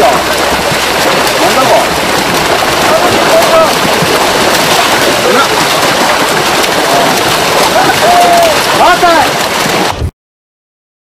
y'all.